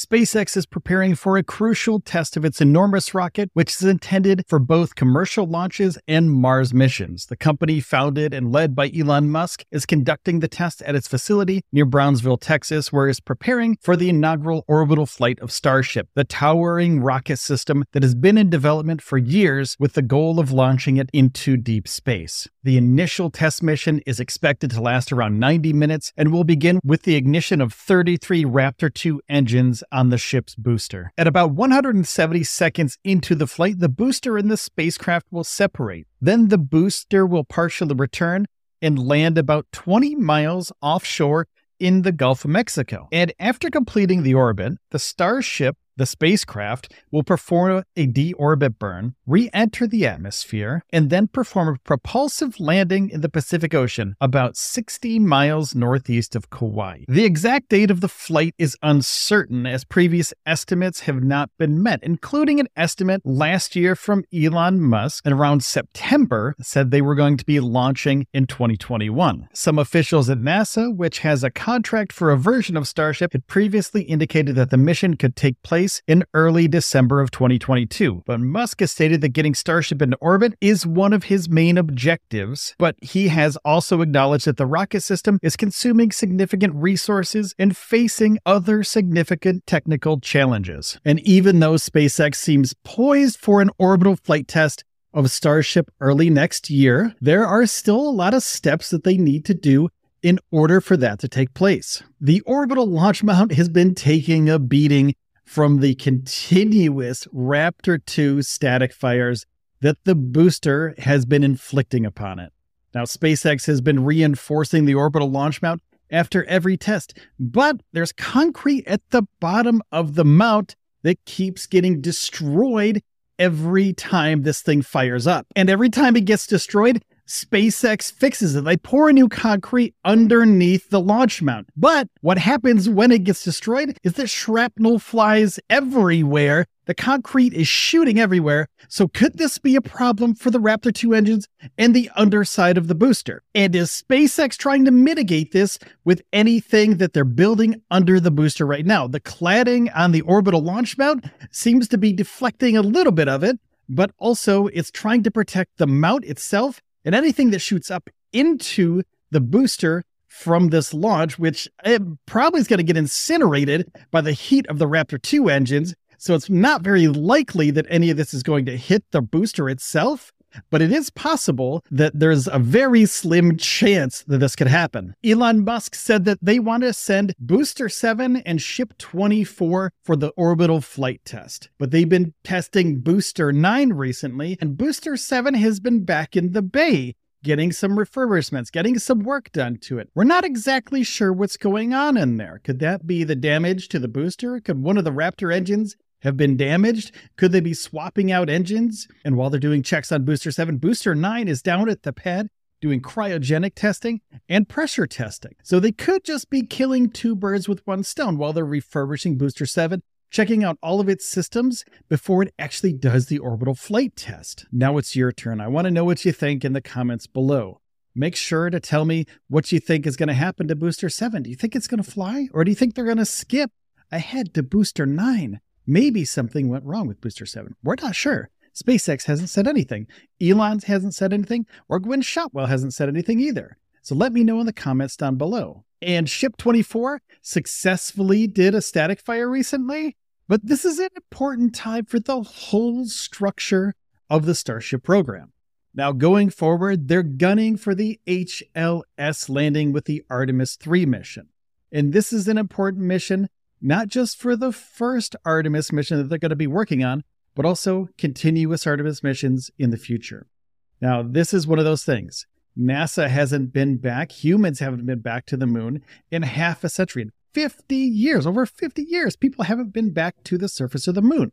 SpaceX is preparing for a crucial test of its enormous rocket, which is intended for both commercial launches and Mars missions. The company, founded and led by Elon Musk, is conducting the test at its facility near Brownsville, Texas, where it's preparing for the inaugural orbital flight of Starship, the towering rocket system that has been in development for years with the goal of launching it into deep space. The initial test mission is expected to last around 90 minutes and will begin with the ignition of 33 Raptor 2 engines on the ship's booster. At about 170 seconds into the flight, the booster and the spacecraft will separate. Then the booster will partially return and land about 20 miles offshore in the Gulf of Mexico. And after completing the orbit, the Starship the spacecraft will perform a deorbit burn, re enter the atmosphere, and then perform a propulsive landing in the Pacific Ocean about 60 miles northeast of Kauai. The exact date of the flight is uncertain as previous estimates have not been met, including an estimate last year from Elon Musk and around September said they were going to be launching in 2021. Some officials at NASA, which has a contract for a version of Starship, had previously indicated that the mission could take place in early December of 2022. But Musk has stated that getting Starship into orbit is one of his main objectives, but he has also acknowledged that the rocket system is consuming significant resources and facing other significant technical challenges. And even though SpaceX seems poised for an orbital flight test, of Starship early next year, there are still a lot of steps that they need to do in order for that to take place. The orbital launch mount has been taking a beating from the continuous Raptor 2 static fires that the booster has been inflicting upon it. Now, SpaceX has been reinforcing the orbital launch mount after every test, but there's concrete at the bottom of the mount that keeps getting destroyed every time this thing fires up. And every time it gets destroyed, SpaceX fixes it. They pour a new concrete underneath the launch mount. But what happens when it gets destroyed is that shrapnel flies everywhere. The concrete is shooting everywhere. So could this be a problem for the Raptor 2 engines and the underside of the booster? And is SpaceX trying to mitigate this with anything that they're building under the booster right now? The cladding on the orbital launch mount seems to be deflecting a little bit of it, but also it's trying to protect the mount itself and anything that shoots up into the booster from this launch, which it probably is going to get incinerated by the heat of the Raptor 2 engines. So it's not very likely that any of this is going to hit the booster itself but it is possible that there's a very slim chance that this could happen. Elon Musk said that they want to send Booster 7 and Ship 24 for the orbital flight test, but they've been testing Booster 9 recently, and Booster 7 has been back in the bay getting some refurbishments, getting some work done to it. We're not exactly sure what's going on in there. Could that be the damage to the booster? Could one of the Raptor engines have been damaged? Could they be swapping out engines? And while they're doing checks on Booster 7, Booster 9 is down at the pad doing cryogenic testing and pressure testing. So they could just be killing two birds with one stone while they're refurbishing Booster 7, checking out all of its systems before it actually does the orbital flight test. Now it's your turn. I want to know what you think in the comments below. Make sure to tell me what you think is going to happen to Booster 7. Do you think it's going to fly or do you think they're going to skip ahead to Booster 9? Maybe something went wrong with Booster 7. We're not sure. SpaceX hasn't said anything. Elon hasn't said anything, or Gwynne Shotwell hasn't said anything either. So let me know in the comments down below. And Ship 24 successfully did a static fire recently, but this is an important time for the whole structure of the Starship program. Now, going forward, they're gunning for the HLS landing with the Artemis 3 mission. And this is an important mission not just for the first Artemis mission that they're going to be working on, but also continuous Artemis missions in the future. Now, this is one of those things. NASA hasn't been back, humans haven't been back to the moon in half a century. In 50 years, over 50 years, people haven't been back to the surface of the moon.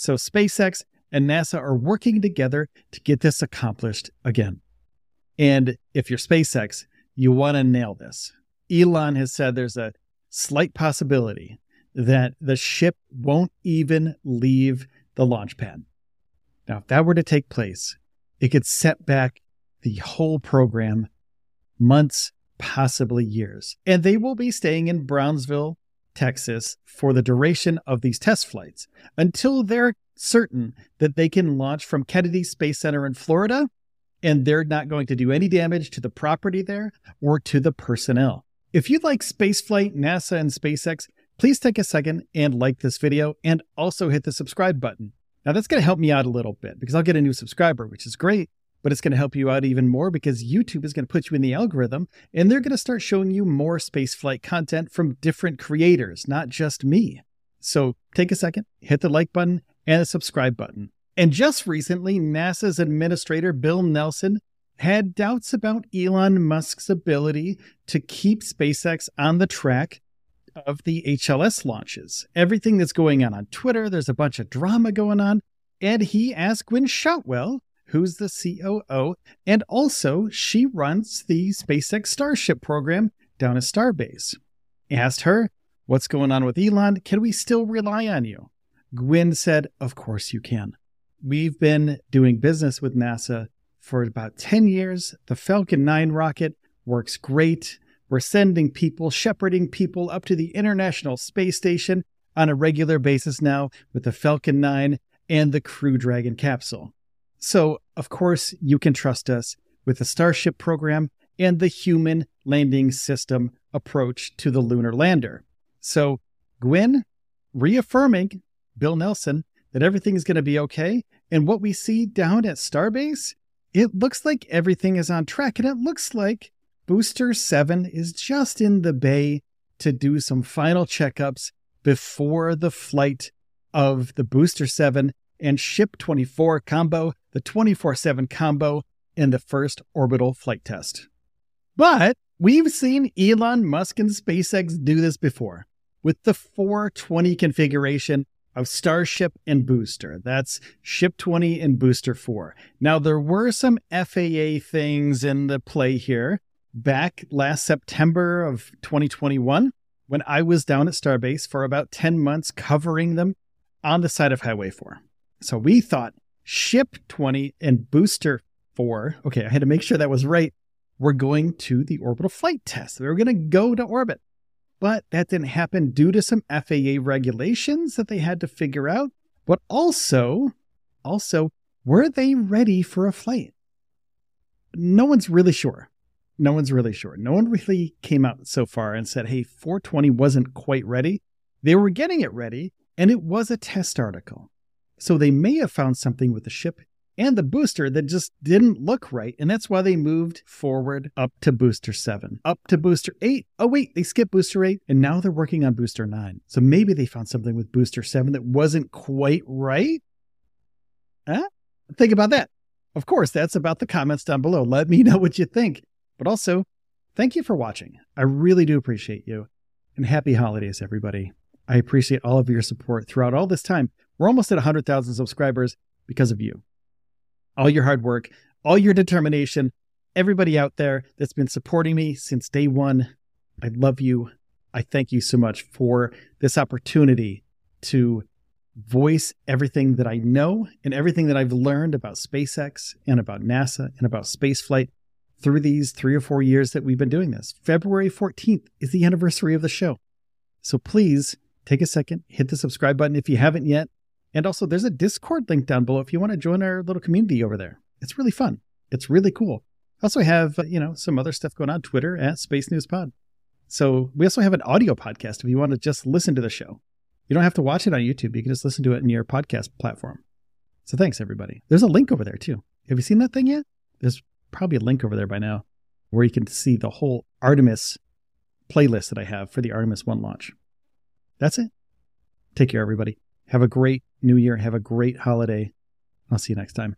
So SpaceX and NASA are working together to get this accomplished again. And if you're SpaceX, you want to nail this. Elon has said there's a slight possibility that the ship won't even leave the launch pad. Now, if that were to take place, it could set back the whole program months, possibly years. And they will be staying in Brownsville, Texas for the duration of these test flights until they're certain that they can launch from Kennedy Space Center in Florida and they're not going to do any damage to the property there or to the personnel. If you like spaceflight, NASA, and SpaceX, please take a second and like this video and also hit the subscribe button. Now, that's going to help me out a little bit because I'll get a new subscriber, which is great, but it's going to help you out even more because YouTube is going to put you in the algorithm and they're going to start showing you more spaceflight content from different creators, not just me. So take a second, hit the like button and the subscribe button. And just recently, NASA's administrator, Bill Nelson, had doubts about Elon Musk's ability to keep SpaceX on the track of the HLS launches. Everything that's going on on Twitter, there's a bunch of drama going on. And he asked Gwynne Shotwell, who's the COO, and also she runs the SpaceX Starship program down at Starbase. Asked her, What's going on with Elon? Can we still rely on you? Gwynne said, Of course you can. We've been doing business with NASA for about 10 years. The Falcon 9 rocket works great. We're sending people, shepherding people up to the International Space Station on a regular basis now with the Falcon 9 and the Crew Dragon capsule. So, of course, you can trust us with the Starship program and the human landing system approach to the lunar lander. So, Gwynne reaffirming Bill Nelson that everything is going to be okay. And what we see down at Starbase, it looks like everything is on track. And it looks like Booster 7 is just in the bay to do some final checkups before the flight of the Booster 7 and Ship 24 combo, the 24 7 combo, in the first orbital flight test. But we've seen Elon Musk and SpaceX do this before with the 420 configuration of Starship and Booster. That's Ship 20 and Booster 4. Now, there were some FAA things in the play here back last September of 2021 when I was down at Starbase for about 10 months covering them on the side of Highway 4. So we thought Ship 20 and Booster 4, okay, I had to make sure that was right, We're going to the orbital flight test. We were going to go to orbit. But that didn't happen due to some FAA regulations that they had to figure out. But also, also, were they ready for a flight? No one's really sure. No one's really sure. No one really came out so far and said, hey, 420 wasn't quite ready. They were getting it ready, and it was a test article. So they may have found something with the ship and the booster that just didn't look right. And that's why they moved forward up to booster seven, up to booster eight. Oh, wait, they skipped booster eight and now they're working on booster nine. So maybe they found something with booster seven that wasn't quite right. Huh? Think about that. Of course, that's about the comments down below. Let me know what you think. But also, thank you for watching. I really do appreciate you. And happy holidays, everybody. I appreciate all of your support throughout all this time. We're almost at 100,000 subscribers because of you all your hard work, all your determination, everybody out there that's been supporting me since day one. I love you. I thank you so much for this opportunity to voice everything that I know and everything that I've learned about SpaceX and about NASA and about spaceflight through these three or four years that we've been doing this. February 14th is the anniversary of the show. So please take a second, hit the subscribe button if you haven't yet, and also, there's a Discord link down below if you want to join our little community over there. It's really fun. It's really cool. Also have, uh, you know, some other stuff going on Twitter at Space News Pod. So we also have an audio podcast if you want to just listen to the show. You don't have to watch it on YouTube. You can just listen to it in your podcast platform. So thanks, everybody. There's a link over there too. Have you seen that thing yet? There's probably a link over there by now where you can see the whole Artemis playlist that I have for the Artemis 1 launch. That's it. Take care, everybody. Have a great new year. Have a great holiday. I'll see you next time.